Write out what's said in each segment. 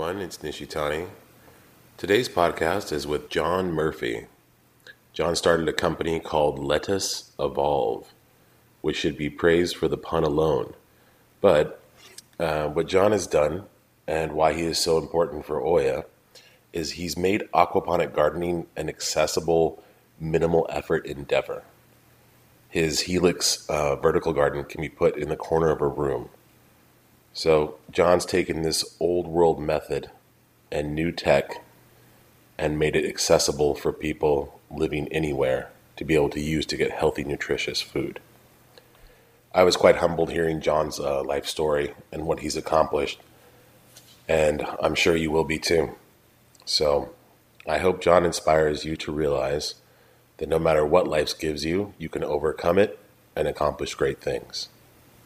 everyone. It's Nishitani. Today's podcast is with John Murphy. John started a company called Lettuce Evolve, which should be praised for the pun alone. But uh, what John has done and why he is so important for Oya is he's made aquaponic gardening an accessible, minimal effort endeavor. His Helix uh, vertical garden can be put in the corner of a room. So, John's taken this old world method and new tech and made it accessible for people living anywhere to be able to use to get healthy, nutritious food. I was quite humbled hearing John's uh, life story and what he's accomplished, and I'm sure you will be too. So, I hope John inspires you to realize that no matter what life gives you, you can overcome it and accomplish great things.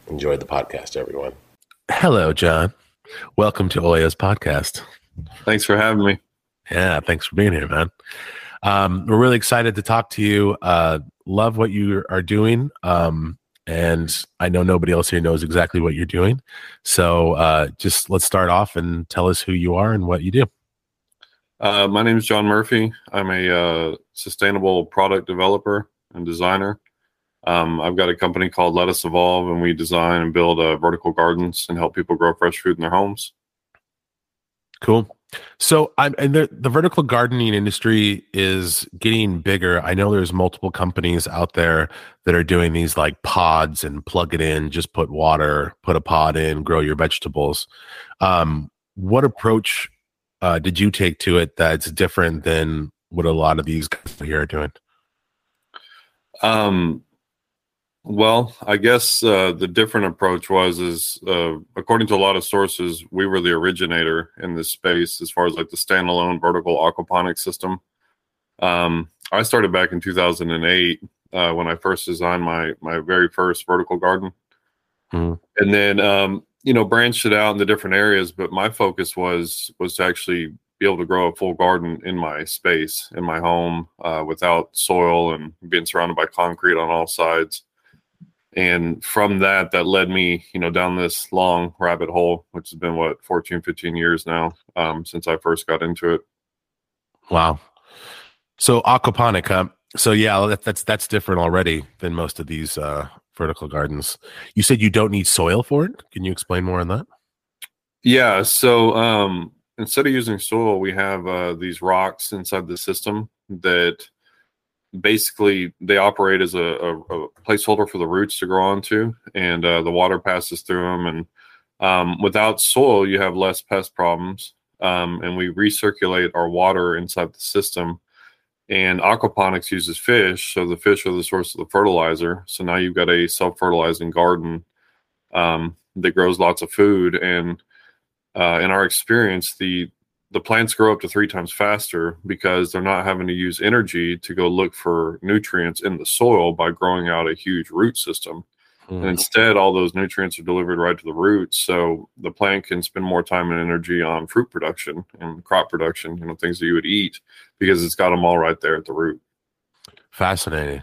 Enjoy the podcast, everyone. Hello, John. Welcome to Oya's podcast. Thanks for having me. Yeah, thanks for being here, man. Um, we're really excited to talk to you. Uh, love what you are doing. Um, and I know nobody else here knows exactly what you're doing. So uh, just let's start off and tell us who you are and what you do. Uh, my name is John Murphy. I'm a uh, sustainable product developer and designer. Um, I've got a company called Lettuce Evolve, and we design and build uh, vertical gardens and help people grow fresh food in their homes. Cool. So I'm and the, the vertical gardening industry is getting bigger. I know there's multiple companies out there that are doing these like pods and plug it in, just put water, put a pod in, grow your vegetables. Um, what approach uh, did you take to it that's different than what a lot of these guys here are doing? Um, well, I guess uh, the different approach was is uh, according to a lot of sources, we were the originator in this space as far as like the standalone vertical aquaponics system. Um, I started back in 2008 uh, when I first designed my my very first vertical garden, mm-hmm. and then um, you know branched it out in the different areas. But my focus was was to actually be able to grow a full garden in my space in my home uh, without soil and being surrounded by concrete on all sides and from that that led me you know down this long rabbit hole which has been what 14 15 years now um, since i first got into it. Wow. So aquaponic huh? so yeah that, that's that's different already than most of these uh, vertical gardens. You said you don't need soil for it? Can you explain more on that? Yeah so um, instead of using soil we have uh, these rocks inside the system that basically they operate as a, a, a, placeholder for the roots to grow onto, and uh, the water passes through them. And um, without soil, you have less pest problems. Um, and we recirculate our water inside the system. And aquaponics uses fish, so the fish are the source of the fertilizer. So now you've got a self-fertilizing garden um, that grows lots of food. And uh, in our experience, the the plants grow up to three times faster because they're not having to use energy to go look for nutrients in the soil by growing out a huge root system. Mm. And instead, all those nutrients are delivered right to the roots. So the plant can spend more time and energy on fruit production and crop production, you know, things that you would eat because it's got them all right there at the root. Fascinating.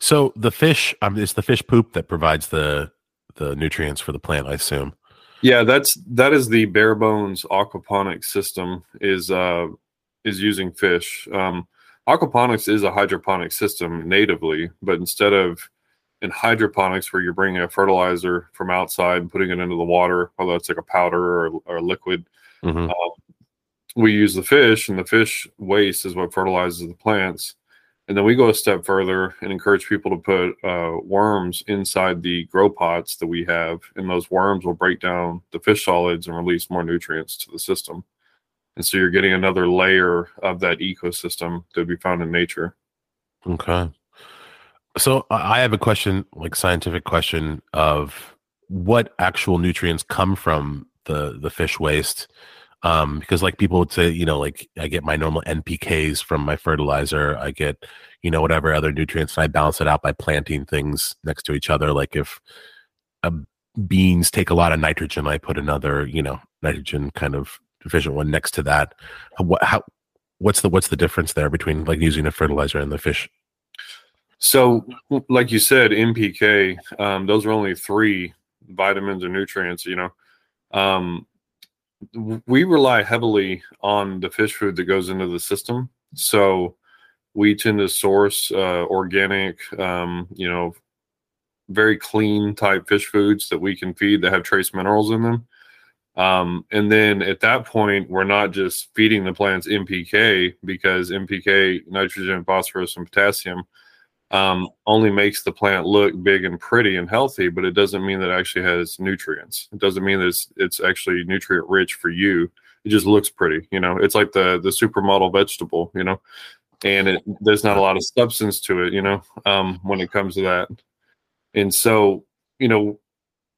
So the fish, um, it's the fish poop that provides the the nutrients for the plant, I assume. Yeah, that's that is the bare bones aquaponics system is uh is using fish. Um, aquaponics is a hydroponic system natively, but instead of in hydroponics where you're bringing a fertilizer from outside and putting it into the water, whether it's like a powder or, or a liquid, mm-hmm. uh, we use the fish, and the fish waste is what fertilizes the plants. And then we go a step further and encourage people to put uh, worms inside the grow pots that we have, and those worms will break down the fish solids and release more nutrients to the system. And so you're getting another layer of that ecosystem that would be found in nature. Okay. So I have a question, like scientific question of what actual nutrients come from the the fish waste um, because like people would say, you know, like I get my normal NPKs from my fertilizer, I get, you know, whatever other nutrients, and I balance it out by planting things next to each other. Like if uh, beans take a lot of nitrogen, I put another, you know, nitrogen kind of deficient one next to that. What, how, what's the what's the difference there between like using a fertilizer and the fish? So, like you said, NPK, um, those are only three vitamins or nutrients. You know, um, we rely heavily on the fish food that goes into the system. So we tend to source uh, organic, um, you know, very clean type fish foods that we can feed that have trace minerals in them. Um, and then at that point, we're not just feeding the plants NPK because NPK, nitrogen, phosphorus, and potassium um, only makes the plant look big and pretty and healthy, but it doesn't mean that it actually has nutrients. It doesn't mean that it's, it's actually nutrient rich for you. It just looks pretty, you know. It's like the the supermodel vegetable, you know, and it there's not a lot of substance to it, you know, um, when it comes to that. And so, you know,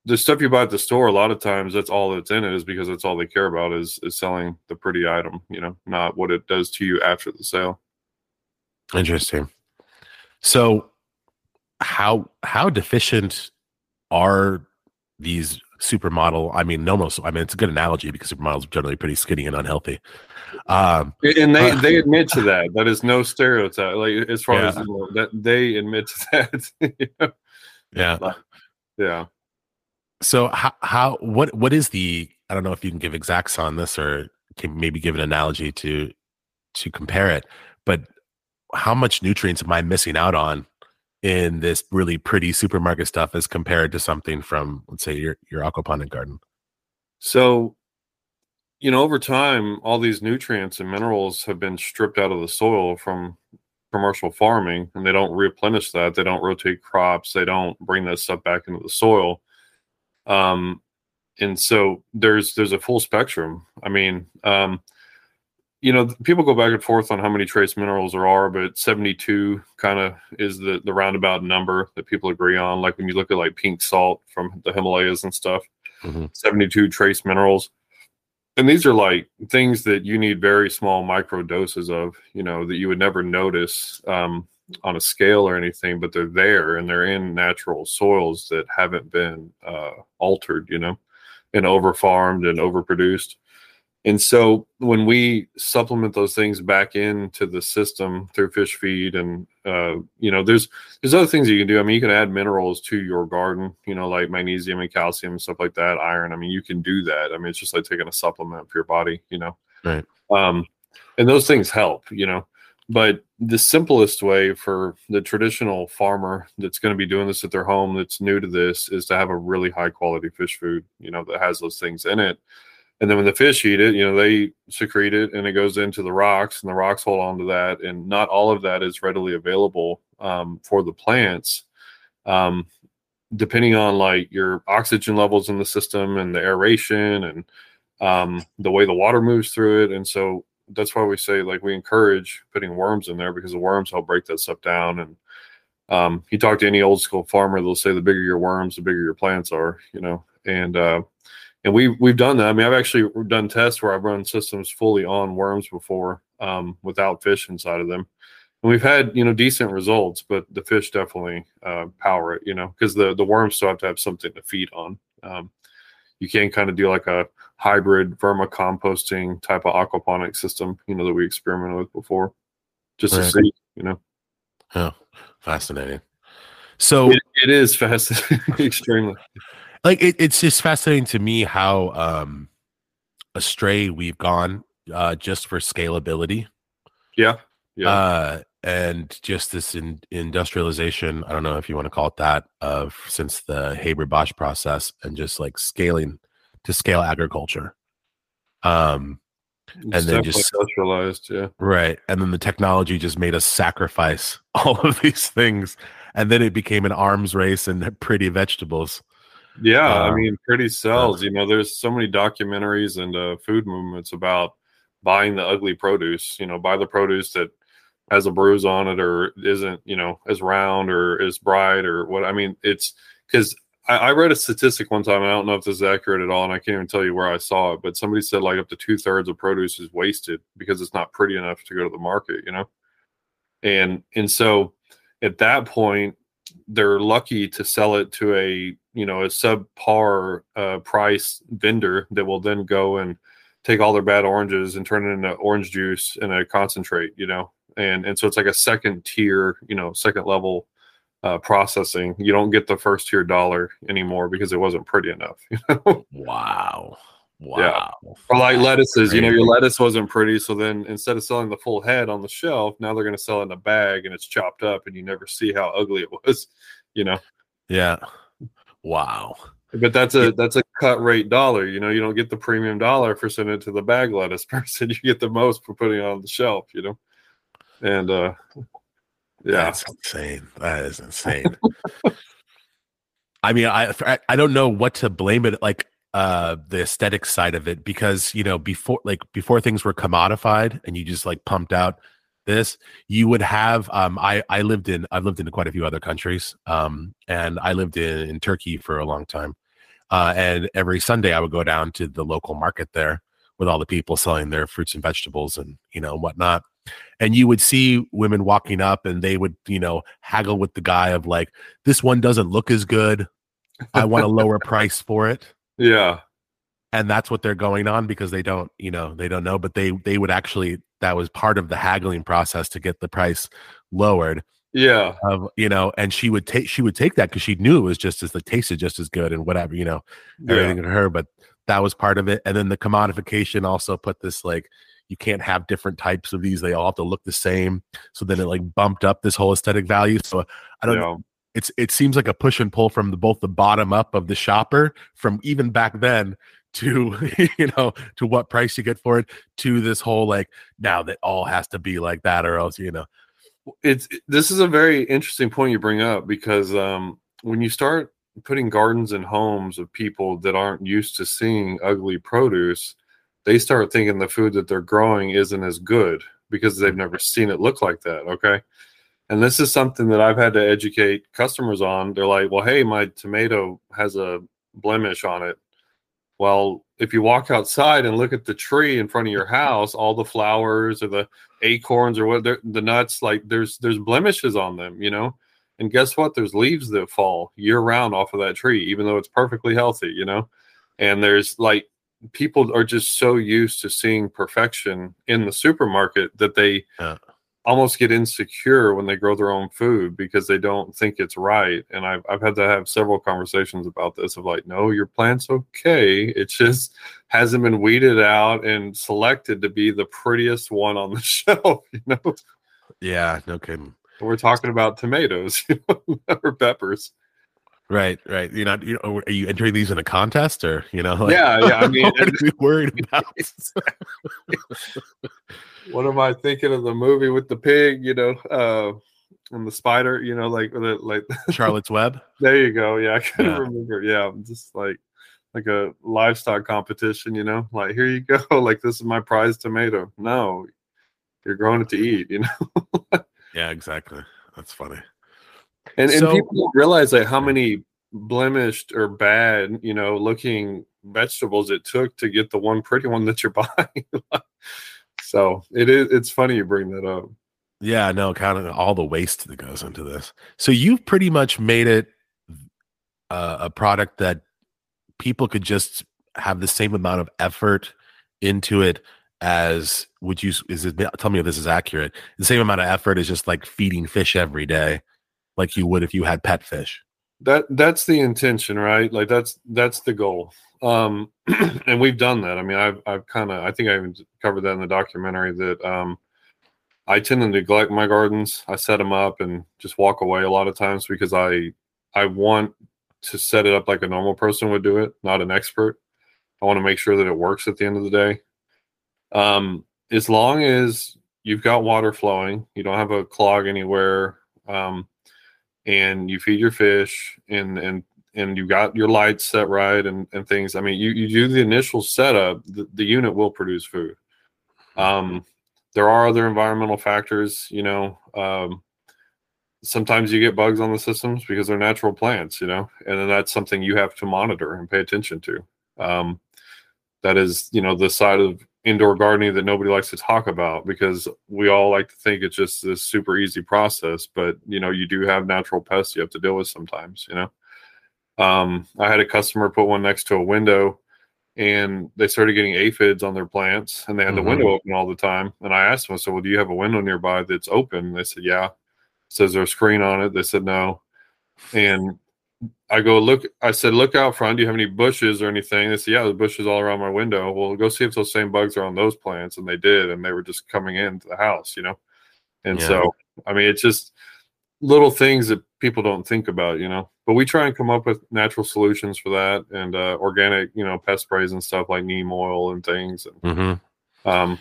the stuff you buy at the store, a lot of times that's all that's in it is because that's all they care about is is selling the pretty item, you know, not what it does to you after the sale. Interesting. So how how deficient are these supermodel? I mean, almost. I mean, it's a good analogy because supermodels are generally pretty skinny and unhealthy. Um, and they uh, they admit to that. That is no stereotype. Like as far yeah. as you know, that they admit to that. Yeah. Yeah. So how how what what is the I don't know if you can give exacts on this or can maybe give an analogy to to compare it, but how much nutrients am I missing out on in this really pretty supermarket stuff as compared to something from let's say your your aquaponic garden? So, you know, over time, all these nutrients and minerals have been stripped out of the soil from commercial farming, and they don't replenish that. They don't rotate crops. They don't bring that stuff back into the soil. Um, and so there's there's a full spectrum. I mean, um, you know, people go back and forth on how many trace minerals there are, but 72 kind of is the the roundabout number that people agree on. Like when you look at like pink salt from the Himalayas and stuff, mm-hmm. 72 trace minerals. And these are like things that you need very small micro doses of, you know, that you would never notice um, on a scale or anything, but they're there and they're in natural soils that haven't been uh, altered, you know, and over farmed and overproduced. And so when we supplement those things back into the system through fish feed and uh, you know there's there's other things you can do. I mean you can add minerals to your garden, you know, like magnesium and calcium and stuff like that, iron. I mean you can do that. I mean it's just like taking a supplement for your body, you know. Right. Um and those things help, you know. But the simplest way for the traditional farmer that's going to be doing this at their home that's new to this is to have a really high quality fish food, you know, that has those things in it and then when the fish eat it, you know, they secrete it and it goes into the rocks and the rocks hold on to that. And not all of that is readily available um, for the plants. Um, depending on like your oxygen levels in the system and the aeration and um, the way the water moves through it. And so that's why we say like we encourage putting worms in there because the worms help break that stuff down. And um, you talk to any old school farmer, they'll say the bigger your worms, the bigger your plants are, you know, and uh, and we we've done that. I mean, I've actually done tests where I've run systems fully on worms before, um, without fish inside of them, and we've had you know decent results. But the fish definitely uh, power it, you know, because the the worms still have to have something to feed on. Um, you can kind of do like a hybrid vermicomposting type of aquaponic system, you know, that we experimented with before, just right. to see, you know. Yeah, fascinating. So it, it is fascinating, extremely like it, it's just fascinating to me how um astray we've gone uh just for scalability. Yeah yeah. Uh and just this in, industrialization i don't know if you want to call it that of since the haber bosch process and just like scaling to scale agriculture. Um and it's then just industrialized yeah. Right and then the technology just made us sacrifice all of these things and then it became an arms race and pretty vegetables yeah, uh, I mean, pretty sells. You know, there's so many documentaries and uh, food movements about buying the ugly produce. You know, buy the produce that has a bruise on it or isn't, you know, as round or as bright or what. I mean, it's because I, I, read a statistic one time, and I don't know if this is accurate at all, and I can't even tell you where I saw it, but somebody said like up to two thirds of produce is wasted because it's not pretty enough to go to the market. You know, and and so at that point they're lucky to sell it to a you know a subpar uh, price vendor that will then go and take all their bad oranges and turn it into orange juice and a concentrate you know and and so it's like a second tier you know second level uh, processing you don't get the first tier dollar anymore because it wasn't pretty enough you know wow Wow. Or like lettuces, you know, your lettuce wasn't pretty, so then instead of selling the full head on the shelf, now they're going to sell it in a bag and it's chopped up, and you never see how ugly it was, you know. Yeah. Wow. But that's a that's a cut rate dollar, you know. You don't get the premium dollar for sending it to the bag lettuce person. You get the most for putting it on the shelf, you know. And uh, yeah, That's insane. That is insane. I mean, I I- I don't know what to blame it like uh the aesthetic side of it because you know before like before things were commodified and you just like pumped out this you would have um i i lived in i've lived in quite a few other countries um and i lived in in turkey for a long time uh and every sunday i would go down to the local market there with all the people selling their fruits and vegetables and you know whatnot and you would see women walking up and they would you know haggle with the guy of like this one doesn't look as good. I want a lower price for it. Yeah, and that's what they're going on because they don't you know they don't know but they they would actually that was part of the haggling process to get the price lowered yeah, of you know and she would take she would take that because she knew it was just as the tasted just as good and whatever you know yeah, everything to her but that was part of it and then the commodification also put this like you can't have different types of these they all have to look the same so then it like bumped up this whole aesthetic value so i don't yeah. it's it seems like a push and pull from the both the bottom up of the shopper from even back then to you know to what price you get for it to this whole like now that all has to be like that or else you know it's this is a very interesting point you bring up because um, when you start putting gardens in homes of people that aren't used to seeing ugly produce, they start thinking the food that they're growing isn't as good because they've never seen it look like that. Okay. And this is something that I've had to educate customers on. They're like, well, hey, my tomato has a blemish on it. Well, if you walk outside and look at the tree in front of your house, all the flowers or the acorns or what the nuts, like there's there's blemishes on them, you know. And guess what? There's leaves that fall year round off of that tree, even though it's perfectly healthy, you know. And there's like people are just so used to seeing perfection in the supermarket that they Yeah. Almost get insecure when they grow their own food because they don't think it's right. And I've I've had to have several conversations about this of like, no, your plant's okay. It just hasn't been weeded out and selected to be the prettiest one on the shelf, you know. yeah no kidding We're talking about tomatoes you know, or peppers. Right right you're not you know are you entering these in a contest or you know like, Yeah, yeah. I mean, what are you worried about what am I thinking of the movie with the pig, you know, uh, and the spider, you know, like like charlotte's web there you go. Yeah, I couldn't Yeah. remember. Yeah, just like like a livestock competition, you know, like here you go, like this is my prize tomato. No, you're growing it to eat, you know. yeah exactly that's funny And, and So- people don't realize like how many blemished or bad, you know, looking vegetables it took to get the one pretty one that you're buying. so it is it's funny you bring that up. Yeah, no, counting all the waste that goes into this. So you've pretty much made it uh, a product that people could just have the same amount of effort into it as would you is it tell me if this is accurate the same amount of effort is just like feeding fish every day like you would if you had pet fish That that's the intention, right? Like that's that's the goal. Um and we've done that. I mean, I've I've kind of I think I even covered that in the documentary that um I tend to neglect my gardens. I set them up and just walk away a lot of times because I I want to set it up like a normal person would do it, not an expert. I want to make sure that it works at the end of the day. Um, as long as you've got water flowing, you don't have a clog anywhere, um, and you feed your fish and and and you got your lights set right and and things. I mean, you you do the initial setup, the, the unit will produce food. Um, there are other environmental factors, you know. Um, sometimes you get bugs on the systems because they're natural plants, you know, and then that's something you have to monitor and pay attention to. Um, that is, you know, the side of indoor gardening that nobody likes to talk about because we all like to think it's just this super easy process, but you know, you do have natural pests you have to deal with sometimes, you know. Um, I had a customer put one next to a window and they started getting aphids on their plants and they had Mhm. the window open all the time. And I asked them, I said, Well, do you have a window nearby that's open? And they said, Yeah. Says there's a screen on it? They said no. And I go look. I said, look out front. Do you have any bushes or anything? They said, yeah, the bushes all around my window. Well, go see if those same bugs are on those plants, and they did, and they were just coming into the house, you know. And Yeah. so, I mean, it's just little things that people don't think about, you know. But we try and come up with natural solutions for that, and uh, organic, you know, pest sprays and stuff like neem oil and things. And, hmm um,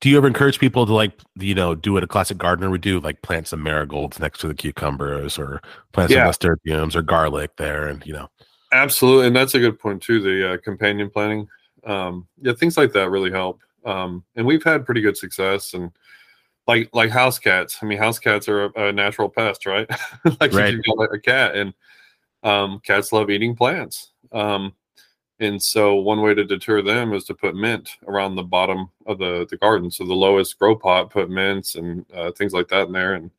Do you ever encourage people to like, you know, do what a classic gardener would do, like plant some marigolds next to the cucumbers, or plant Yeah. some nasturtiums or garlic there, and you know, Absolutely, and that's a good point too. The uh, companion planting, um, yeah, things like that really help. Um, and we've had pretty good success. And like like house cats. I mean, house cats are a, a natural pest, right? like Right. you've got a cat, and um, cats love eating plants. Um, and so one way to deter them is to put mint around the bottom of the the garden. So the lowest grow pot, put mints and uh, things like that in there, and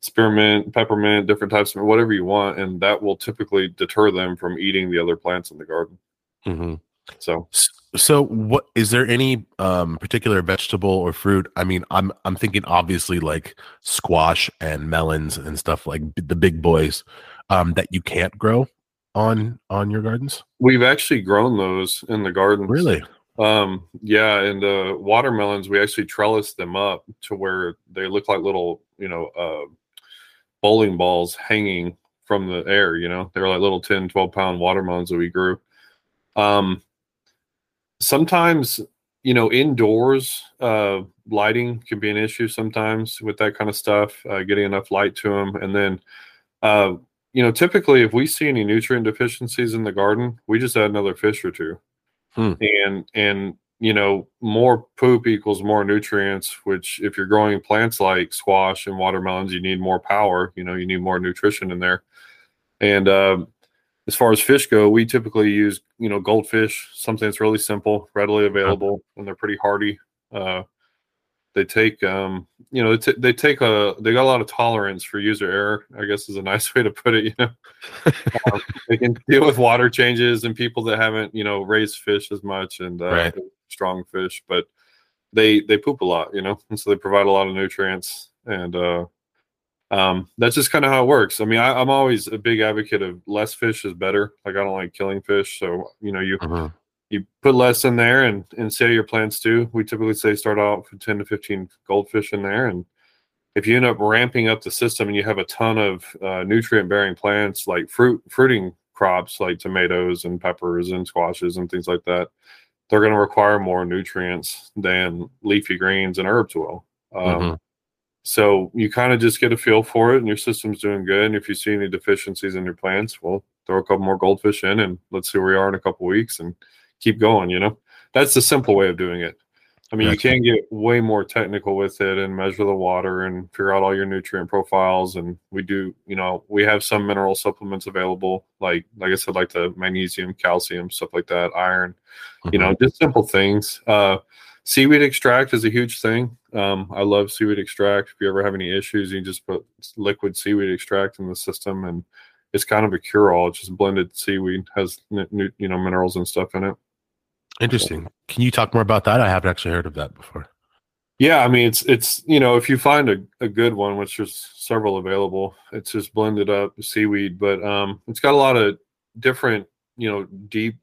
spearmint, peppermint, different types of whatever you want, and that will typically deter them from eating the other plants in the garden. Mhm. So So, what is there any um, particular vegetable or fruit? I mean, I'm I'm thinking obviously like squash and melons and stuff like the big boys um, that you can't grow on on your gardens. we've actually grown those in the garden. Really? Um, yeah, and uh, watermelons, we actually trellis them up to where they look like little, you know, uh, bowling balls hanging from the air. You know, they're like little 10, 12 pound watermelons that we grew. Um, sometimes, you know, indoors, uh, lighting can be an issue sometimes with that kind of stuff, uh, getting enough light to them. And then, uh, you know, typically if we see any nutrient deficiencies in the garden, we just add another fish or two. And and you know more poop equals more nutrients which if you're growing plants like squash and watermelons you need more power you know you need more nutrition in there. And um, as far as fish go we typically use you know goldfish something that's really simple readily available and they're pretty hardy. Uh, they take um, you know they, t- they take a they got a lot of tolerance for user error i guess is a nice way to put it you know um, they can deal with water changes and people that haven't you know raised fish as much and uh, Right. strong fish but they they poop a lot you know and so they provide a lot of nutrients and uh um that's just kind of how it works i mean I, i'm always a big advocate of less fish is better like i don't like killing fish so you know you Mhm. You put less in there and and say your plants do we typically say start out with 10 to 15 goldfish in there. And if you end up ramping up the system and you have a ton of uh, nutrient bearing plants like fruit fruiting crops like tomatoes and peppers and squashes and things like that they're going to require more nutrients than leafy greens and herbs will. Um, Mhm. so you kind of just get a feel for it and your system's doing good. And if you see any deficiencies in your plants well throw a couple more goldfish in and let's see where we are in a couple weeks and keep going you know? That's the simple way of doing it. I mean you can get way more technical with it and measure the water and figure out all your nutrient profiles and we do you know we have some mineral supplements available like like i said like the magnesium calcium stuff like that iron you know just simple things. Uh seaweed extract is a huge thing. Um i love seaweed extract. If you ever have any issues you just put liquid seaweed extract in the system and it's kind of a cure-all. It's just blended seaweed has you know minerals and stuff in it Interesting. Can you talk more about that? I haven't actually heard of that before. yeah i mean it's it's you know if you find a, a good one which there's several available it's just blended up seaweed but um it's got a lot of different you know deep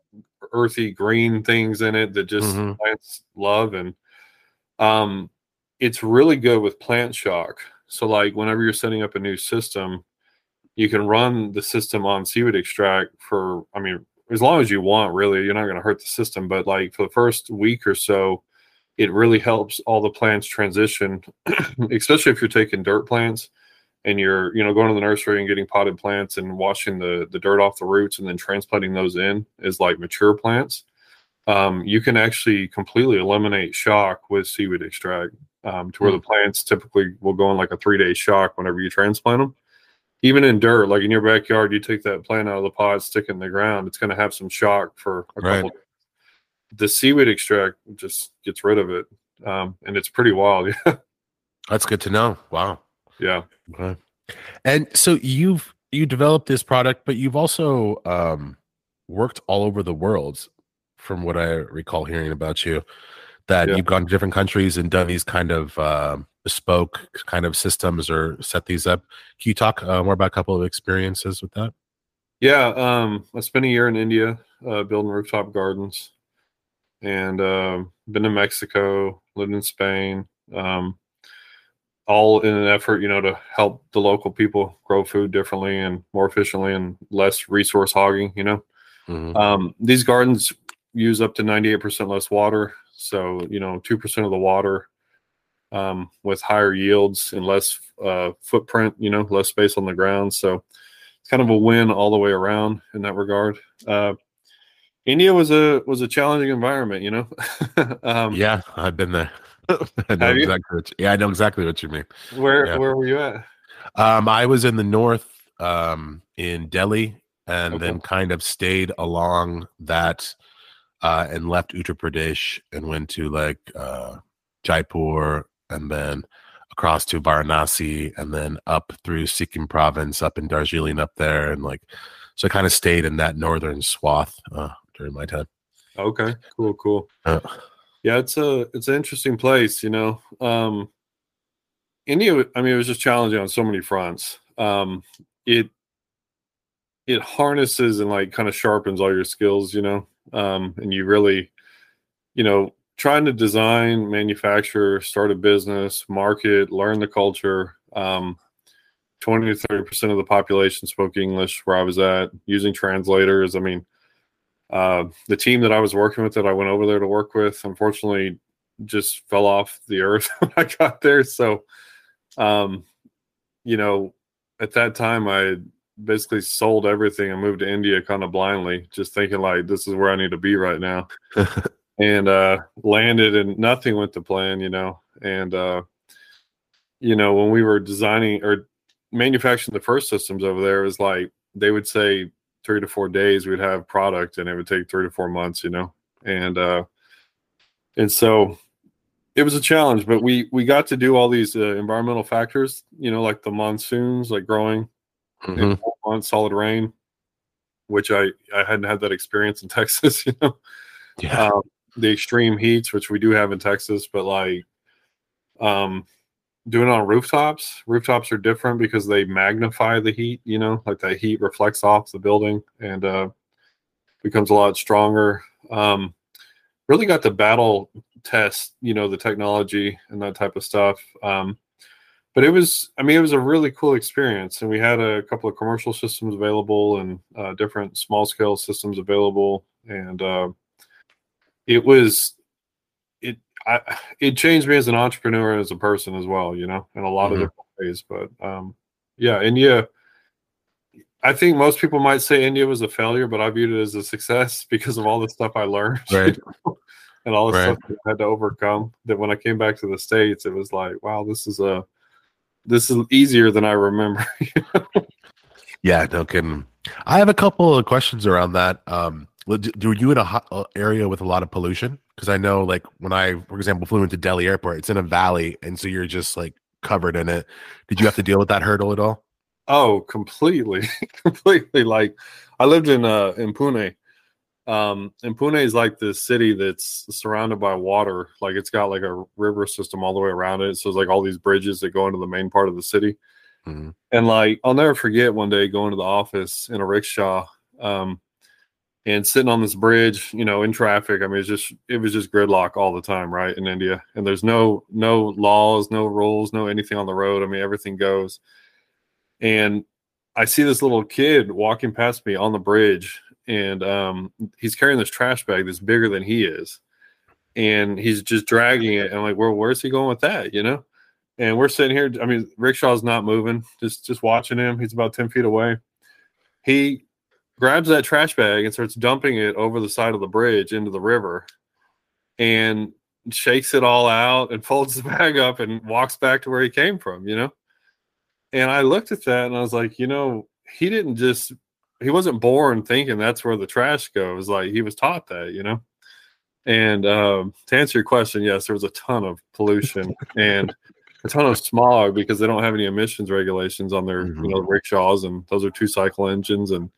earthy green things in it that just Mhm. plants love and um it's really good with plant shock so like whenever you're setting up a new system you can run the system on seaweed extract for i mean as long as you want really you're not going to hurt the system but like for the first week or so it really helps all the plants transition especially if you're taking dirt plants and you're you know going to the nursery and getting potted plants and washing the the dirt off the roots and then transplanting those in as like mature plants um, you can actually completely eliminate shock with seaweed extract um, to where the plants typically will go in like a three day shock whenever you transplant them even in dirt like in your backyard you take that plant out of the pot stick it in the ground it's going to have some shock for a Right. couple the seaweed extract just gets rid of it um, and it's pretty wild Yeah, That's good to know. Wow. yeah Okay. And so you've you developed this product, but you've also um, worked all over the world, from what I recall hearing about you. That Yeah. you've gone to different countries and done these kind of um bespoke kind of systems or set these up. Can you talk uh, more about a couple of experiences with that? Yeah, um, I spent a year in India uh, building rooftop gardens, and uh, been to Mexico, lived in Spain, um, all in an effort, you know, to help the local people grow food differently and more efficiently and less resource hogging. You know, Mhm. um, these gardens use up to ninety eight percent less water, so you know, two percent of the water um, with higher yields and less uh, footprint. You know, less space on the ground, so it's kind of a win all the way around in that regard. Uh, India was a was a challenging environment, you know. um, Yeah, I've been there. I know exactly what you, yeah, I know exactly what you mean. Where Yeah. where were you at? Um, I was in the north, um, in Delhi, and Okay. then kind of stayed along that, uh, and left Uttar Pradesh and went to like uh, Jaipur, and then across to Varanasi, and then up through Sikkim province, up in Darjeeling, up there, and like, so I kind of stayed in that northern swath uh, during my time. Okay, cool, cool. Uh, Yeah, it's a it's an interesting place, you know. Um India I mean it was just challenging on so many fronts. Um it it harnesses and like kind of sharpens all your skills, you know. Um and you really you know, trying to design, manufacture, start a business, market, learn the culture. Um 20 to 30% of the population spoke English where I was at using translators. I mean, uh, the team that I was working with that I went over there to work with, unfortunately, just fell off the earth when I got there. So, um, you know, at that time, I basically sold everything and moved to India kind of blindly, just thinking like this is where I need to be right now, and uh, landed and nothing went to plan, you know, and uh, you know when we were designing or manufacturing the first systems over there, it was like they would say three to four days we'd have product and it would take three to four months you know and uh and so it was a challenge but we we got to do all these uh, environmental factors you know like the monsoons like growing in mhm. four months solid rain which i i hadn't had that experience in texas you know Yeah. um, the extreme heats which we do have in texas but like um doing on rooftops rooftops are different because they magnify the heat you know like that heat reflects off the building and uh becomes a lot stronger. Um really got to battle test you know the technology and that type of stuff um but it was i mean it was a really cool experience and we had a couple of commercial systems available and uh, different small scale systems available and uh it was it I, it changed me as an entrepreneur and as a person as well you know in a lot Mhm. of different ways but um yeah india i think most people might say india was a failure but i viewed it as a success because of all the stuff i learned you Right. know, and all the Right. stuff i had to overcome that when i came back to the states it was like wow this is a this is easier than i remember Yeah, no kidding. I have a couple of questions around that. Um, were you in a hot uh, area with a lot of pollution? Because I know, like, when I, for example, flew into Delhi Airport, it's in a valley, and so you're just like covered in it. Did you have to deal with that hurdle at all? Oh, completely, completely. Like I lived in uh in Pune. Um, and Pune is like this city that's surrounded by water. Like it's got like a river system all the way around it. So it's like all these bridges that go into the main part of the city. Mhm. And like I'll never forget one day going to the office in a rickshaw, um, and sitting on this bridge, you know, in traffic. I mean, it's just it was just gridlock all the time, right? In India, and there's no no laws, no rules, no anything on the road. I mean, everything goes. And I see this little kid walking past me on the bridge, and um, he's carrying this trash bag that's bigger than he is, and he's just dragging it. And I'm like, well, where's he going with that? You know? And we're sitting here. I mean, rickshaw's not moving. Just just watching him. He's about ten feet away. He grabs that trash bag and starts dumping it over the side of the bridge into the river, and shakes it all out and folds the bag up and walks back to where he came from. You know? And I looked at that and I was like, you know, he didn't just he wasn't born thinking that's where the trash goes. Like he was taught that, you know. And um, to answer your question, yes, there was a ton of pollution and a ton of smog because they don't have any emissions regulations on their Mhm. you know rickshaws, and those are two cycle engines, and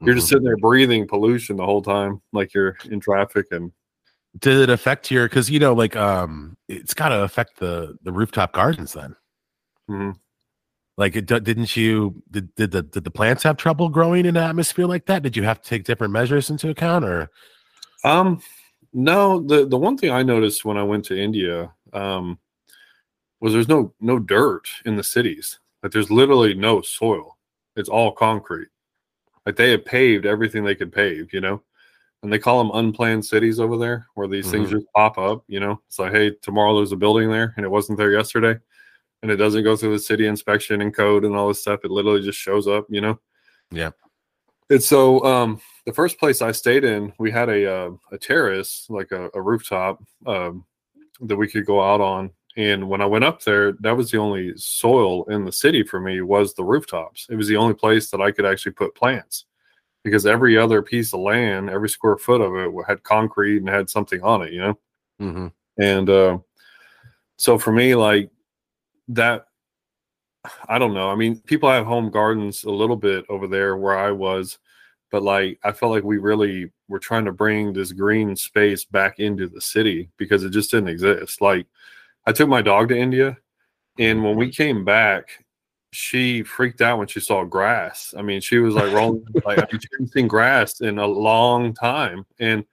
you're just Mhm. sitting there breathing pollution the whole time, like you're in traffic. And Did it affect your? Because you know, like, um, it's got to affect the the rooftop gardens then. Mhm. Like, it, didn't you? Did, did the did the plants have trouble growing in an atmosphere like that? Did you have to take different measures into account, or? Um, no. the The one thing I noticed when I went to India, um, was there's no no dirt in the cities. Like, there's literally no soil. It's all concrete. Like they had paved everything they could pave, you know? And they call them unplanned cities over there where these mm-hmm. things just pop up you know? It's like hey tomorrow there's a building there and it wasn't there yesterday and it doesn't go through the city inspection and code and all this stuff. It literally just shows up you know? Yeah and so um the first place i stayed in we had a uh, a terrace like a, a rooftop um that we could go out on and when i went up there that was the only soil in the city for me was the rooftops it was the only place that i could actually put plants because every other piece of land, every square foot of it had concrete and had something on it, you know? Mm-hmm. And uh, so for me, like that, I don't know. I mean, people have home gardens a little bit over there where I was, but like I felt like we really were trying to bring this green space back into the city because it just didn't exist. Like I took my dog to India, and when we came back, she freaked out when she saw grass. I mean, she was like rolling like I mean, she hadn't seen grass in a long time. And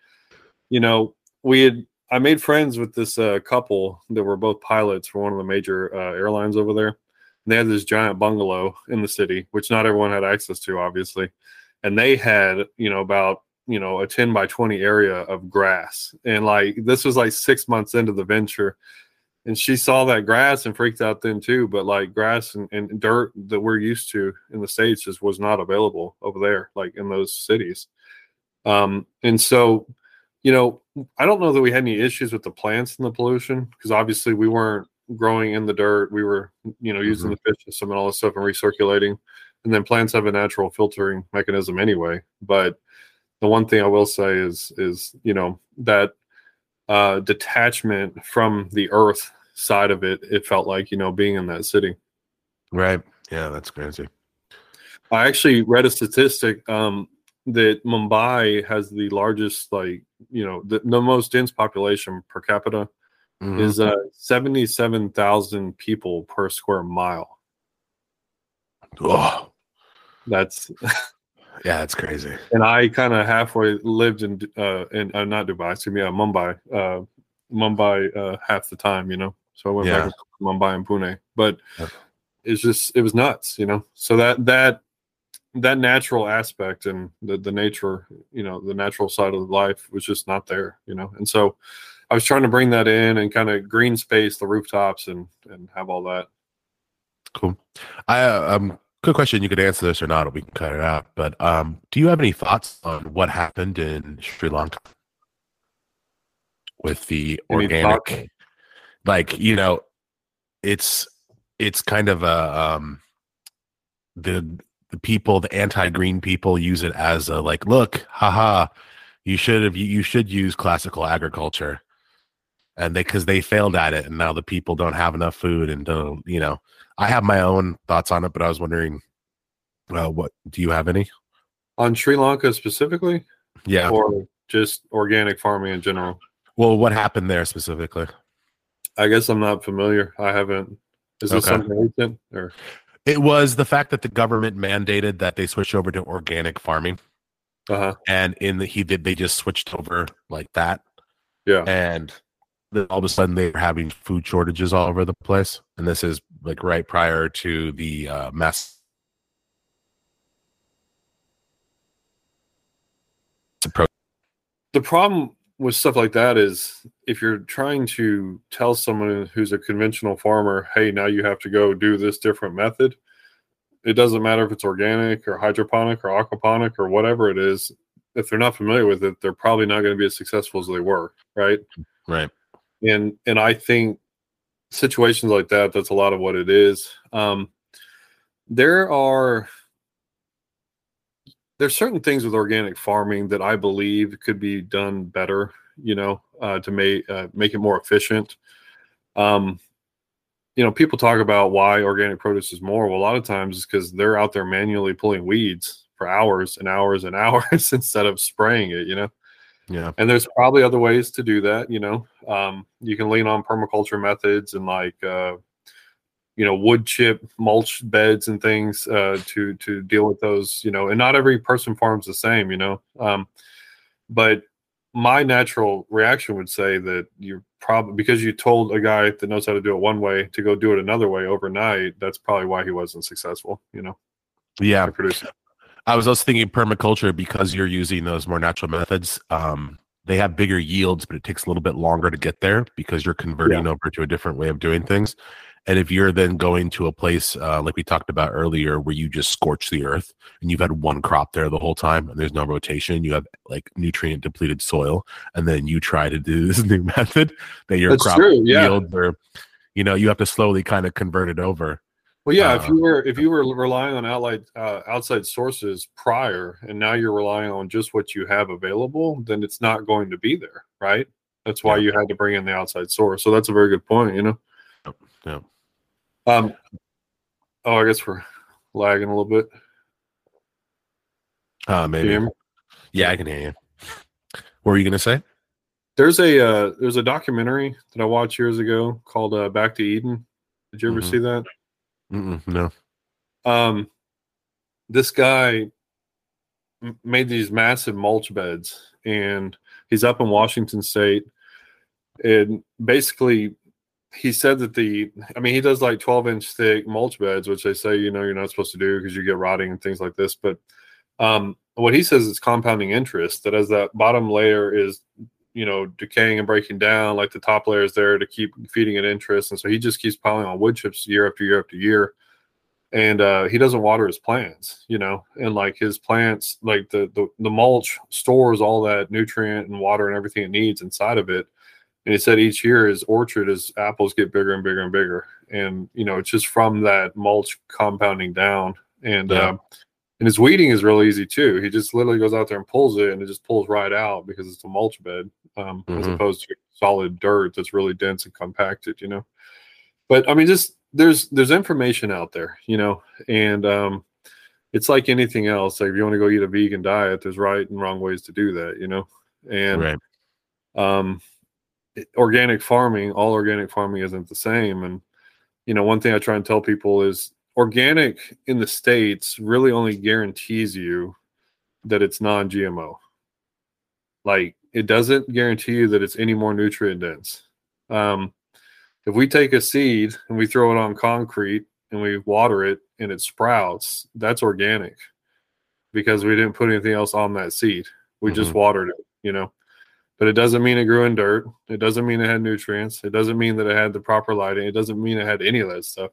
you know, we had I made friends with this uh, couple that were both pilots for one of the major uh, airlines over there. And they had this giant bungalow in the city, which not everyone had access to, obviously. And they had, you know, about you know a 10 by 20 area of grass and like this was like six months into the venture and she saw that grass and freaked out then too. But like grass and, and dirt that we're used to in the states just was not available over there, like in those cities. Um, and so, you know, I don't know that we had any issues with the plants and the pollution because obviously we weren't growing in the dirt. We were, you know, using mm-hmm. the fish system and all this stuff and recirculating. And then plants have a natural filtering mechanism anyway. But the one thing I will say is, is you know, that uh, detachment from the earth side of it, it felt like, you know, being in that city. Right. Yeah, that's crazy. I actually read a statistic um, that Mumbai has the largest, like, you know, the, the most dense population per capita mm-hmm. is uh, 77,000 people per square mile. Oh, that's yeah, that's crazy. And I kind of halfway lived in, uh, in uh, not Dubai, excuse me, uh, Mumbai, uh, Mumbai uh, half the time, you know. So I went yeah. back to Mumbai and Pune, but it's just it was nuts, you know. So that that that natural aspect and the the nature, you know, the natural side of life was just not there, you know. And so I was trying to bring that in and kind of green space the rooftops and and have all that. Cool. I uh, um good question. You could answer this or not, or we can cut it out. But um, do you have any thoughts on what happened in Sri Lanka with the organic? Like you know it's it's kind of a um the the people the anti-green people use it as a like look haha you should have you should use classical agriculture. And they because they failed at it and now the people don't have enough food and don't you know. I have my own thoughts on it but i was wondering uh, what do you have any? On sri lanka specifically? Yeah. Or just organic farming in general? Well what happened there specifically I guess I'm not familiar. I haven't. Is this okay. something recent or? It was the fact that the government mandated that they switch over to organic farming. Uh-huh. And in the he did they just switched over like that. Yeah. And then all of a sudden they were having food shortages all over the place. And this is like right prior to the uh, mess. The problem with stuff like that is if you're trying to tell someone who's a conventional farmer, hey, now you have to go do this different method, it doesn't matter if it's organic or hydroponic or aquaponic or whatever it is. If they're not familiar with it, they're probably not going to be as successful as they were, right? Right. And and I think situations like that, that's a lot of what it is. Um, there are there's certain things with organic farming that I believe could be done better, you know, uh, to make uh, make it more efficient. Um, you know, people talk about why organic produce is more. Well, a lot of times it's because they're out there manually pulling weeds for hours and hours and hours instead of spraying it. You know. Yeah. And there's probably other ways to do that. You know, um, you can lean on permaculture methods and like uh, you know wood chip mulch beds and things uh, to to deal with those you know and not every person farms the same you know um, but my natural reaction would say that you're probably because you told a guy that knows how to do it one way to go do it another way overnight that's probably why he wasn't successful you know Yeah. I was also thinking permaculture because you're using those more natural methods. Um, they have bigger yields, but it takes a little bit longer to get there because you're converting over to a different way of doing things. And if you're then going to a place uh, like we talked about earlier, where you just scorch the earth and you've had one crop there the whole time and there's no rotation, you have like nutrient depleted soil, and then you try to do this new method that your That's crop true, yeah. yield, or you know, you have to slowly kind of convert it over. Well, yeah, if Uh, you were if you were relying on outside uh, outside sources prior, and now you're relying on just what you have available, then it's not going to be there, right? That's why Yeah. you had to bring in the outside source. So that's a very good point. You know. Yeah. Um. Oh, I guess we're lagging a little bit. Uh, maybe. Yeah, I can hear you. What were you gonna say? There's a uh, there's a documentary that I watched years ago called uh, Back to Eden. Did you ever Mhm. see that? Mm-mm, no. um this guy m- made these massive mulch beds and he's up in washington state and basically he said that the i mean he does like 12 inch thick mulch beds which they say you know you're not supposed to do because you get rotting and things like this but um what he says is compounding interest that as that bottom layer is you know decaying and breaking down like the top layer is there to keep feeding it interest and so he just keeps piling on wood chips year after year after year and uh, he doesn't water his plants, you know, and like his plants, like the, the the mulch stores all that nutrient and water and everything it needs inside of it. And he said each year his orchard, his apples get bigger and bigger and bigger, and you know it's just from that mulch compounding down. And Yeah. uh, and his weeding is real easy too. He just literally goes out there and pulls it, and it just pulls right out because it's a mulch bed, um, as Mhm. opposed to solid dirt that's really dense and compacted, you know. But I mean, just there's there's information out there, you know, and um, it's like anything else. Like if you want to go eat a vegan diet, there's right and wrong ways to do that, you know. And right. um, organic farming, all organic farming isn't the same. And you know, one thing I try and tell people is organic in the states really only guarantees you that it's non-GMO. Like it doesn't guarantee you that it's any more nutrient dense. Um, if we take a seed and we throw it on concrete and we water it and it sprouts, that's organic because we didn't put anything else on that seed. We just watered it, you know. But it doesn't mean it grew in dirt. It doesn't mean it had nutrients. It doesn't mean that it had the proper lighting. It doesn't mean it had any of that stuff.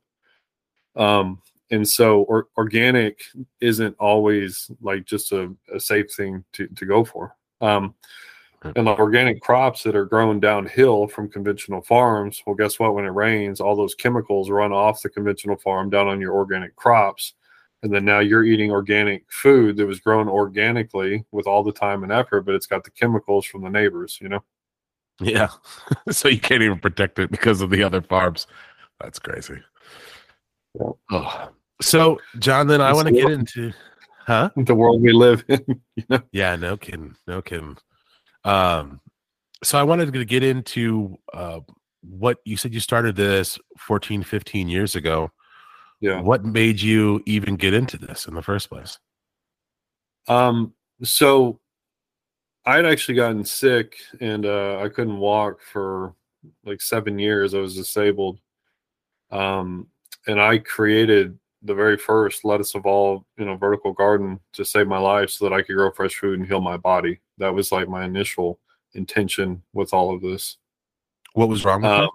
Um, and so or, organic isn't always like just a, a safe thing to, to go for. Um, and the organic crops that are grown downhill from conventional farms, well, guess what? When it rains, all those chemicals run off the conventional farm down on your organic crops. And then now you're eating organic food that was grown organically with all the time and effort, but it's got the chemicals from the neighbors, you know? Yeah. so you can't even protect it because of the other farms. That's crazy. Yeah. Oh. So, John, then I want to get into, huh? The world we live in, you know? Yeah, no kidding, no kidding. Um, so I wanted to get into uh, what you said you started this 14, 15 years ago. Yeah. What made you even get into this in the first place? Um, so I had actually gotten sick and uh, I couldn't walk for like seven years. I was disabled. Um, and I created the very first lettuce evolve, you know, vertical garden to save my life so that I could grow fresh food and heal my body. That was like my initial intention with all of this. What was wrong with Um, it?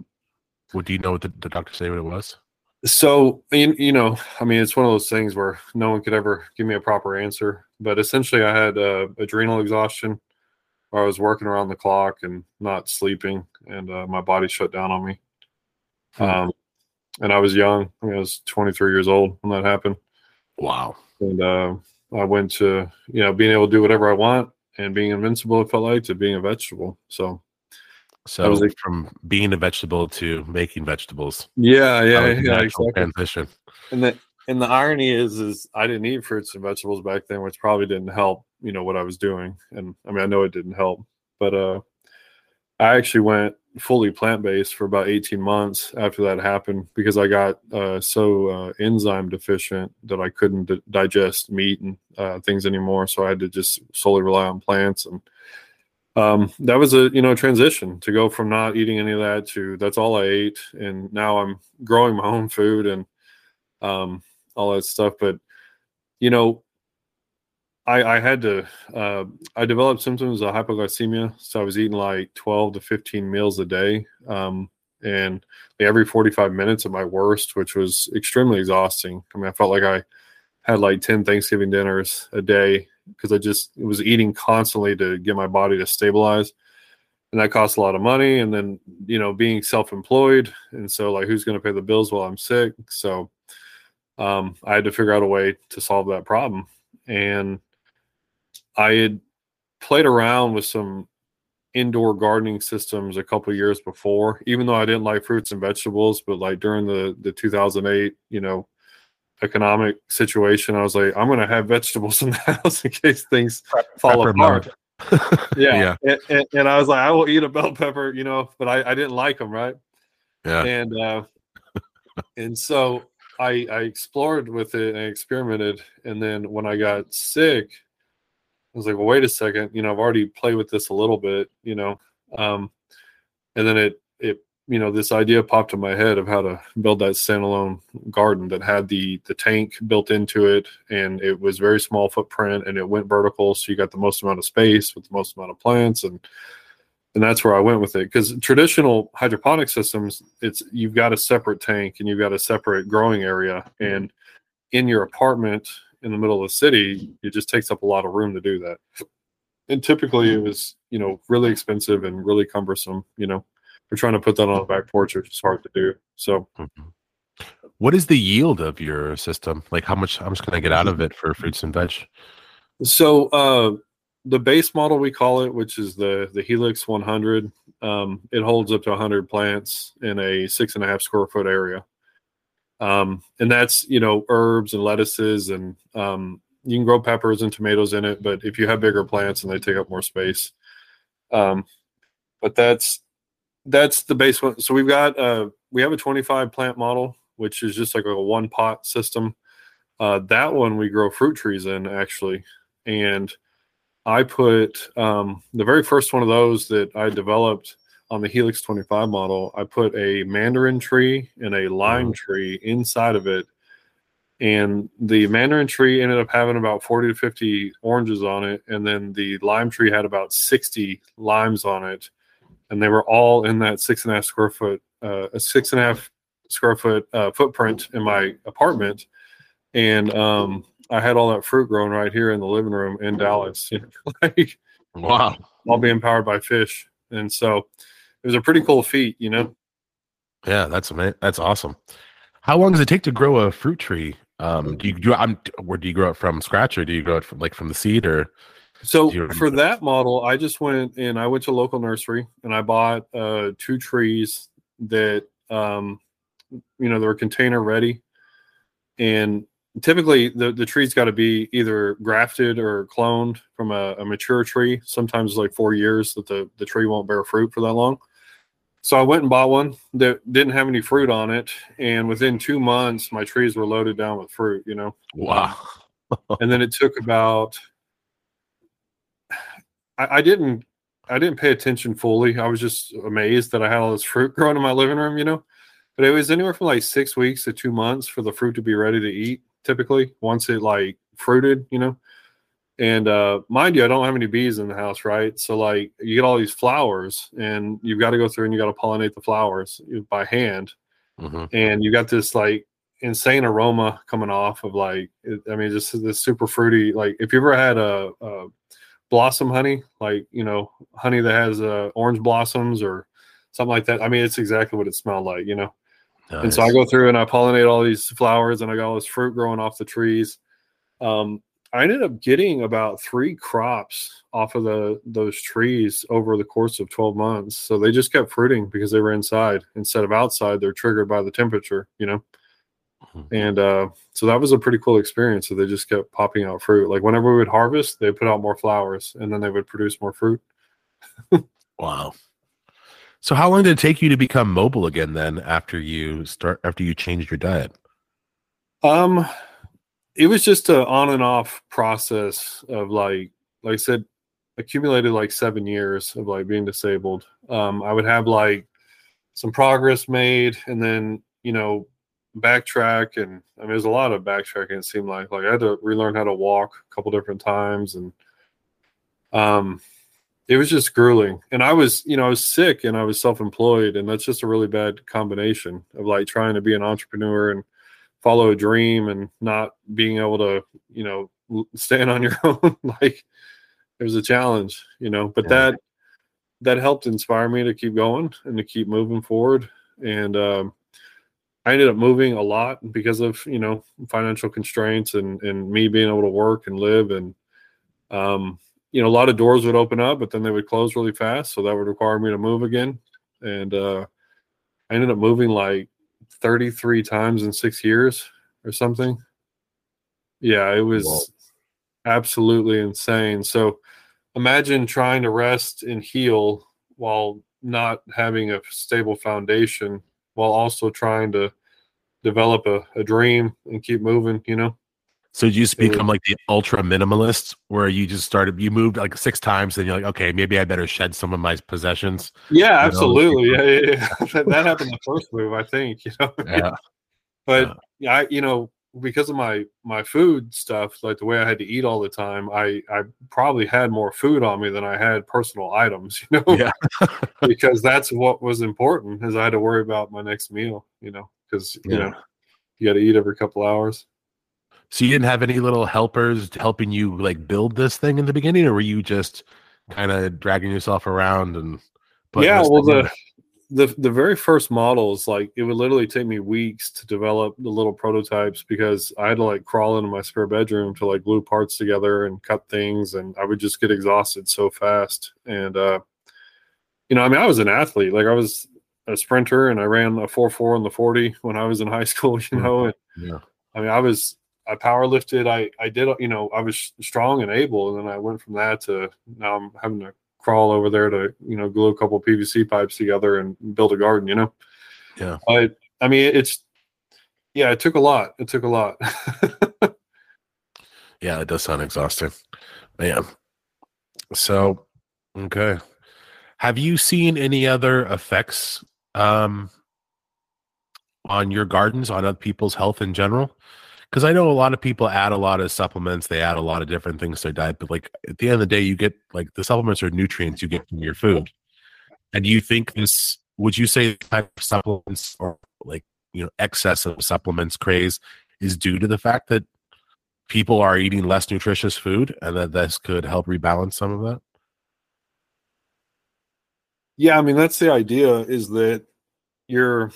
Well, do you know what the, the doctor say what it was? So you, you know, I mean, it's one of those things where no one could ever give me a proper answer. But essentially, I had uh, adrenal exhaustion, where I was working around the clock and not sleeping, and uh, my body shut down on me. Hmm. Um, and I was young. I, mean, I was 23 years old when that happened, Wow. and uh, I went to you know being able to do whatever I want and being invincible. It felt like to being a vegetable. So So like- from being a vegetable to making vegetables. yeah, yeah, yeah, exactly. transition. And the and the irony is, is I didn't eat fruits and vegetables back then, which probably didn't help. You know what I was doing, and I mean I know it didn't help, but uh, I actually went fully plant based for about 18 months after that happened because I got uh, so uh, enzyme deficient that I couldn't d- digest meat and uh, things anymore. So I had to just solely rely on plants. And um, that was a you know transition to go from not eating any of that to that's all I ate, and now I'm growing my own food and um, all that stuff. But you know, I, I had to. Uh, I developed symptoms of hypoglycemia, so I was eating like twelve to fifteen meals a day, um, and every forty-five minutes at my worst, which was extremely exhausting. I mean, I felt like I had like ten Thanksgiving dinners a day because I just was eating constantly to get my body to stabilize. And that costs a lot of money. And then, you know, being self employed. And so, like, who's going to pay the bills while I'm sick? So, um, I had to figure out a way to solve that problem. And I had played around with some indoor gardening systems a couple years before, even though I didn't like fruits and vegetables. But like during the the 2008, you know, economic situation, I was like, I'm going to have vegetables in the house in case things fall apart. yeah. Yeah. And, and, and I was like, I will eat a bell pepper, you know, but I, I didn't like them, right? Yeah. And uh, and so I I explored with it and I experimented, and then when I got sick, I was like, well, wait a second, you know, I've already played with this a little bit, you know, um, and then it it you know this idea popped in my head of how to build that standalone garden that had the the tank built into it and it was very small footprint and it went vertical so you got the most amount of space with the most amount of plants and and that's where I went with it. Because traditional hydroponic systems it's you've got a separate tank and you've got a separate growing area and in your apartment in the middle of the city it just takes up a lot of room to do that. And typically it was you know really expensive and really cumbersome you know we're trying to put that on the back porch, which is hard to do. So, Mhm. What is the yield of your system? Like how much how much can I get out of it for fruits and veg? so uh, the base model we call it, which is the the Helix 100, um, it holds up to 100 plants in a six and a half square foot area, um, and that's you know herbs and lettuces and um, you can grow peppers and tomatoes in it. But if you have bigger plants and they take up more space, um, but that's that's the base one. So we've got uh we have a 25 plant model, which is just like a one pot system. Uh that one we grow fruit trees in actually. And I put um the very first one of those that I developed on the Helix 25 model, I put a mandarin tree and a lime tree inside of it. And the mandarin tree ended up having about 40 to 50 oranges on it. And then the lime tree had about 60 limes on it and they were all in that six and a half square foot, uh, a six and a half square foot uh, footprint in my apartment, and um, I had all that fruit growing right here in the living room in Dallas, you know, like Wow. all being powered by fish, and so it was a pretty cool feat, you know. Yeah, that's amazing. That's awesome. How long does it take to grow a fruit tree? Um, do you do I'm where do you grow it from scratch or do you grow it from like from the seed or So for that model, I just went and I went to a local nursery and I bought uh, two trees that um, you know they were container ready, and typically the the tree's got to be either grafted or cloned from a, a mature tree. Sometimes it's like four years that the the tree won't bear fruit for that long. So I went and bought one that didn't have any fruit on it, and within two months, my trees were loaded down with fruit. You know, wow. and then it took about I, I didn't I didn't pay attention fully. I was just amazed that I had all this fruit growing in my living room, you know. But it was anywhere from like six weeks to two months for the fruit to be ready to eat, typically, once it like fruited, you know. And uh mind you, I don't have any bees in the house, right? So like you get all these flowers and you've got to go through and you got to pollinate the flowers by hand hmm and you got this like insane aroma coming off of like it, i mean just this super fruity like if you ever had a, a blossom honey like you know honey that has uh, orange blossoms or something like that. I mean it's exactly what it smelled like you know? And so i go through and i pollinate all these flowers and i got all this fruit growing off the trees. Um, i ended up getting about three crops off of the those trees over the course of 12 months. So they just kept fruiting because they were inside instead of outside they're triggered by the temperature you know Mhm. and uh, so that was a pretty cool experience so they just kept popping out fruit like whenever we would harvest they put out more flowers and then they would produce more fruit Wow. So how long did it take you to become mobile again then after you start after you changed your diet? Um it was just a on and off process of like like I said accumulated like 7 years of like being disabled. Um I would have like some progress made and then, you know, backtrack and I mean there's a lot of backtracking it seemed like. Like I had to relearn how to walk a couple different times and um it was just grueling. And i was you know i was sick and i was self-employed and that's just a really bad combination of like trying to be an entrepreneur and follow a dream and not being able to you know stand on your own. Like it was a challenge you know but yeah. that that helped inspire me to keep going and to keep moving forward. And um, i ended up moving a lot because of you know financial constraints and and me being able to work and live and um you know, a lot of doors would open up, but then they would close really fast. So that would require me to move again. And uh, I ended up moving like 33 times in six years or something. Yeah, it was Whoa. absolutely insane. So imagine trying to rest and heal while not having a stable foundation, while also trying to develop a, a dream and keep moving, you know? So you just become like the ultra minimalist, where you just started, you moved like six times, and you're like, okay, maybe I better shed some of my possessions. Yeah, absolutely. Yeah, yeah, yeah. that, that happened the first move, I think. You know, yeah. but yeah. I, you know, because of my my food stuff, like the way I had to eat all the time, I I probably had more food on me than I had personal items. You know, yeah, because that's what was important, is I had to worry about my next meal. You know, because you know you got to eat every couple hours. So you didn't have any little helpers helping you like build this thing in the beginning, or were you just kind of dragging yourself around and? Yeah, well, the the the very first models, like it would literally take me weeks to develop the little prototypes because I had to like crawl into my spare bedroom to like glue parts together and cut things, and I would just get exhausted so fast. And uh, you know, I mean, I was an athlete, like I was a sprinter, and I ran a four four in the forty when I was in high school. You mm. know, and yeah. I mean, I was I power lifted. I I did you know I was strong and able, and then I went from that to now I'm having to crawl over there to you know glue a couple PVC pipes together and build a garden. You know. Yeah. I I mean it's yeah it took a lot. It took a lot. yeah, it does sound exhausting, man. So okay, have you seen any other effects um on your gardens on other people's health in general? because I know a lot of people add a lot of supplements, they add a lot of different things to their diet, but like at the end of the day, you get like the supplements are nutrients you get from your food. And do you think this would you say type of supplements or like you know excess of supplements craze is due to the fact that people are eating less nutritious food and that this could help rebalance some of that? Yeah, I mean that's the idea is that you're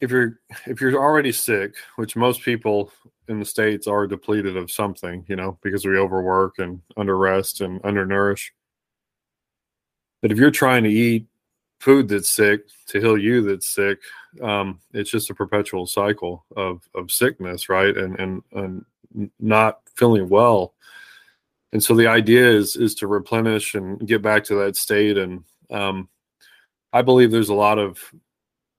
if you're if you're already sick, which most people in the states are depleted of something, you know, because we overwork and underrest and undernourish. But if you're trying to eat food that's sick to heal you that's sick, um, it's just a perpetual cycle of of sickness, right? And and and not feeling well. And so the idea is is to replenish and get back to that state. And um, I believe there's a lot of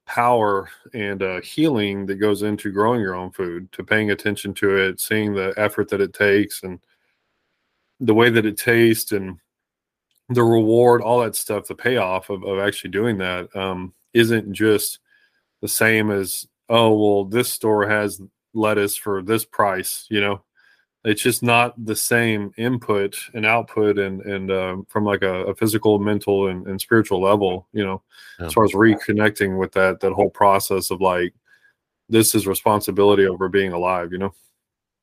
power and uh, healing that goes into growing your own food, to paying attention to it, seeing the effort that it takes, and the way that it tastes, and the reward, all that stuff, the payoff of, of actually doing that um, not just the same as, oh, well, this store has lettuce for this price, you know, it's just not the same input and output and and uh, from like a, a physical mental and, and, spiritual level you know yeah. as far as reconnecting with that that whole process of like this is responsibility over being alive you know?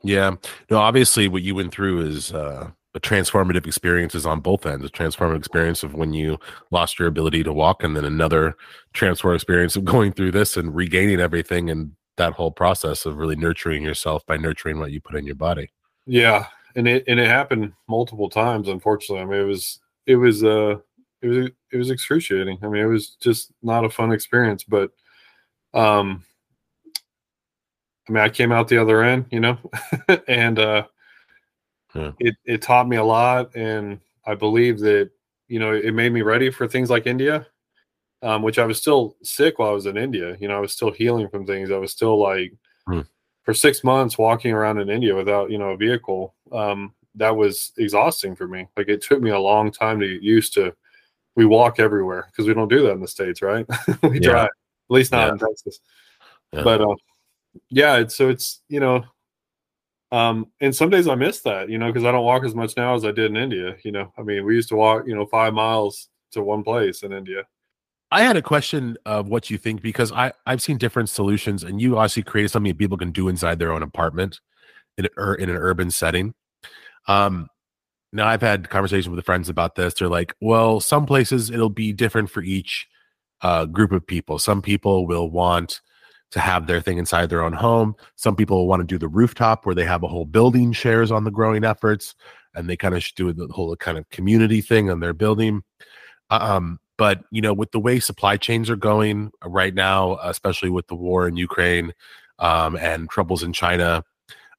Yeah. No obviously what you went through is uh a transformative experiences on both ends a transformative experience of when you lost your ability to walk and then another transformative experience of going through this and regaining everything and that whole process of really nurturing yourself by nurturing what you put in your body yeah, and it and it happened multiple times. Unfortunately, I mean, it was it was uh it was it was excruciating. I mean, it was just not a fun experience. But um, I mean, I came out the other end, you know, and uh, yeah. it it taught me a lot, and I believe that you know, it made me ready for things like India, um, which I was still sick while I was in India. You know, I was still healing from things. I was still like Hmm. For six months walking around in India without, you know, a vehicle. Um, that was exhausting for me. Like it took me a long time to get used to. We walk everywhere because we don't do that in the states, right? we Yeah. drive, at least not Yeah. in Texas. Yeah. But uh, yeah, it's so it's you know, um, and some days I miss that, you know, because I don't walk as much now as I did in India. You know, I mean, we used to walk, you know, five miles to one place in India. I had a question of what you think because I I've seen different solutions, and you obviously created something that people can do inside their own apartment in an, in an urban setting. Um, now I've had conversations with friends about this. They're like, well, some places it'll be different for each uh, group of people. Some people will want to have their thing inside their own home. Some people want to do the rooftop where they have a whole building shares on the growing efforts, and they kind of do the whole kind of community thing on their building. Um, but you know, with the way supply chains are going right now, especially with the war in Ukraine um, and troubles in China,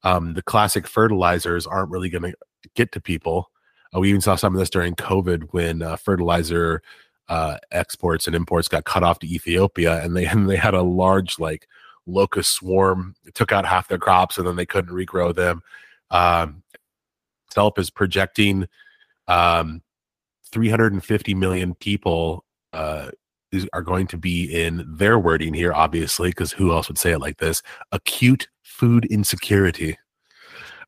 um, the classic fertilizers aren't really going to get to people. Uh, we even saw some of this during COVID when uh, fertilizer uh, exports and imports got cut off to Ethiopia, and they and they had a large like locust swarm. It took out half their crops, and then they couldn't regrow them. Um, itself is projecting um, 350 million people uh, is, are going to be in their wording here, obviously, because who else would say it like this? Acute food insecurity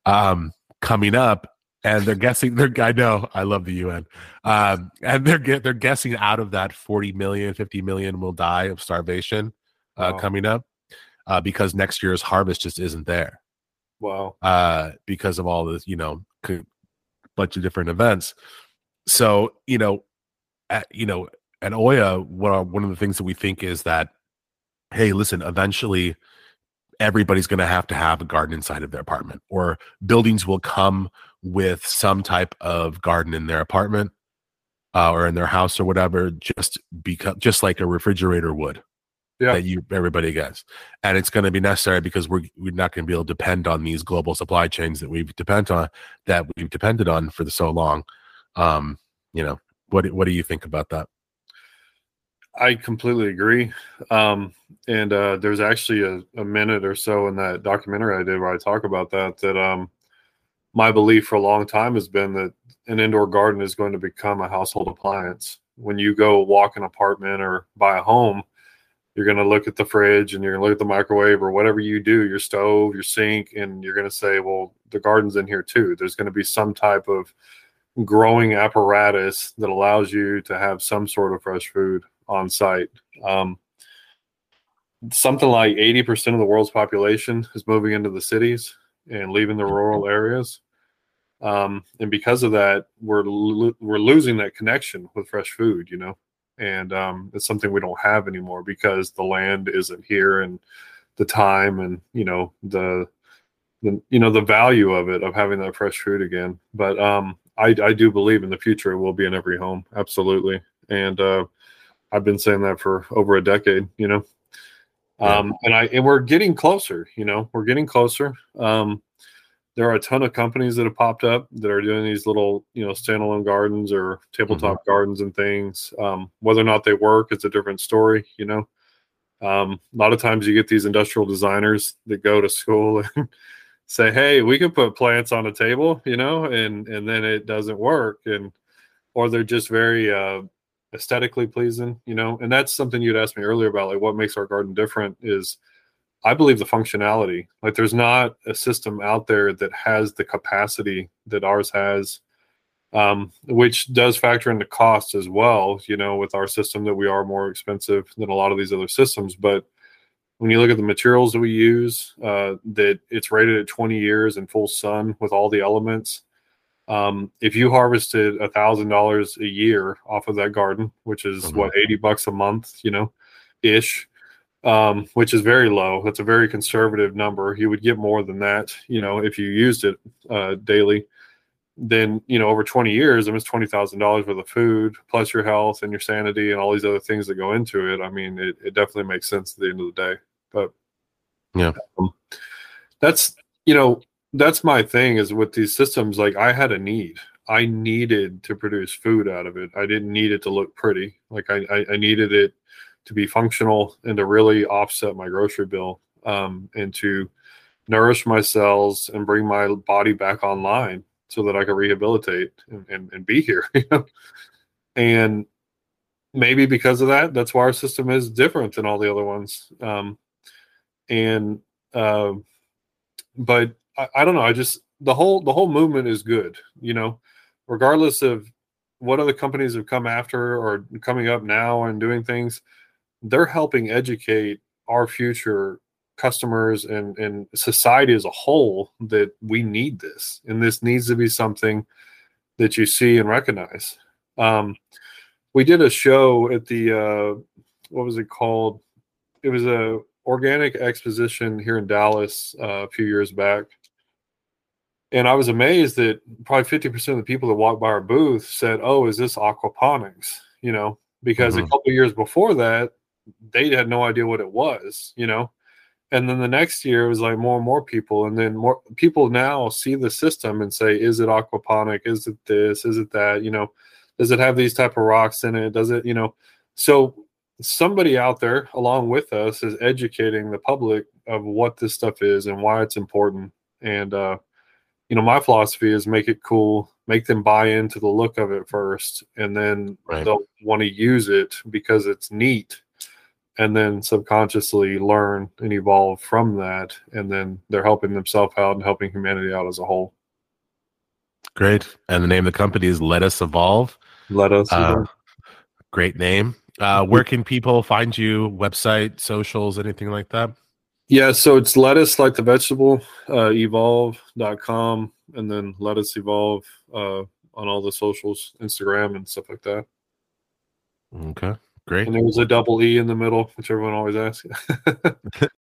um, coming up. And they're guessing. They're. I know. I love the UN. Um, and they're. They're guessing out of that 40 million, 50 million will die of starvation uh, Wow. coming up uh, because next year's harvest just isn't there Wow. uh, because of all this, you know, c- bunch of different events. So, you know, at, you know, at Oya, one one of the things that we think is that, hey, listen, eventually, everybody's going to have to have a garden inside of their apartment, or buildings will come with some type of garden in their apartment uh, or in their house or whatever, just because, just like a refrigerator would Yeah. that you everybody gets and it's going to be necessary because we're we're not going to be able to depend on these global supply chains that we've depend on that we've depended on for so long um you know what what do you think about that I completely agree. Um, and uh, there's actually a, a minute or so in that documentary I did where I talk about that. That um, my belief for a long time has been that an indoor garden is going to become a household appliance. When you go walk an apartment or buy a home, you're going to look at the fridge and you're going to look at the microwave or whatever you do, your stove, your sink, and you're going to say, well, the garden's in here too. There's going to be some type of growing apparatus that allows you to have some sort of fresh food on site. Um, something like 80% of the world's population is moving into the cities and leaving the rural areas. Um, and because of that, we're lo- we're losing that connection with fresh food, you know, and um, it's something we don't have anymore because the land isn't here and the time and you know the the you know the value of it of having that fresh food again. But um, I I do believe in the future it will be in every home, absolutely, and uh, I've been saying that for over a decade, you know. Um, and I and we're getting closer, you know, we're getting closer. Um, there are a ton of companies that have popped up that are doing these little, you know, standalone gardens or tabletop gardens and things. Um, whether or not they work, it's a different story, you know. Um, a lot of times you get these industrial designers that go to school and say, "Hey, we could put plants on a table," you know, and and then it doesn't work, and or they're just very uh, aesthetically pleasing, you know. And that's something you'd asked me earlier about, like what makes our garden different is, I believe the functionality. Like there's not a system out there that has the capacity that ours has. Um, which does factor into cost as well, you know, with our system that we are more expensive than a lot of these other systems. But when you look at the materials that we use, uh, that it's rated at 20 years in full sun with all the elements. Um, if you harvested a thousand dollars a year off of that garden, which is Mhm. what 80 bucks a month, you know, ish, um, which is very low. That's a very conservative number. You would get more than that, you know, if you used it uh, daily. Then you know, over 20 years, it was twenty thousand dollars worth of food, plus your health and your sanity and all these other things that go into it. I mean, it, it definitely makes sense at the end of the day. But Yeah. um, that's you know, that's my thing is with these systems. Like I had a need. I needed to produce food out of it. I didn't need it to look pretty. Like I, I, I needed it to be functional and to really offset my grocery bill um, and to nourish my cells and bring my body back online so that I could rehabilitate and, and, and be here. You know? And maybe because of that, that's why our system is different than all the other ones. Um, and uh, but I, I don't know. I just the whole the whole movement is good. You know, regardless of what other companies have come after or coming up now and doing things, they're helping educate our future customers and and society as a whole that we need this and this needs to be something that you see and recognize um, we did a show at the uh, what was it called it was a organic exposition here in dallas uh, a few years back. And i was amazed that probably 50% of the people that walked by our booth said oh is this aquaponics? You know because Mhm. a couple years before that they had no idea what it was you know? And then the next year it was like more and more people and then more people now see the system and say is it aquaponic? Is it this? Is it that? You know does it have these type of rocks in it? Does it you know? So somebody out there along with us is educating the public of what this stuff is and why it's important and uh you know my philosophy is make it cool make them buy into the look of it first and then Right. they'll want to use it because it's neat and then subconsciously learn and evolve from that and then they're helping themselves out and helping humanity out as a whole Great. And the name of the company is Let Us Evolve. let us Uh, great name. Uh, where can people find you? Website, socials, anything like that? yeah so it's lettuce like the vegetable uh evolve.com and then lettuce evolve uh on all the socials instagram and stuff like that Okay. Great. and there was a double e in the middle which everyone always asks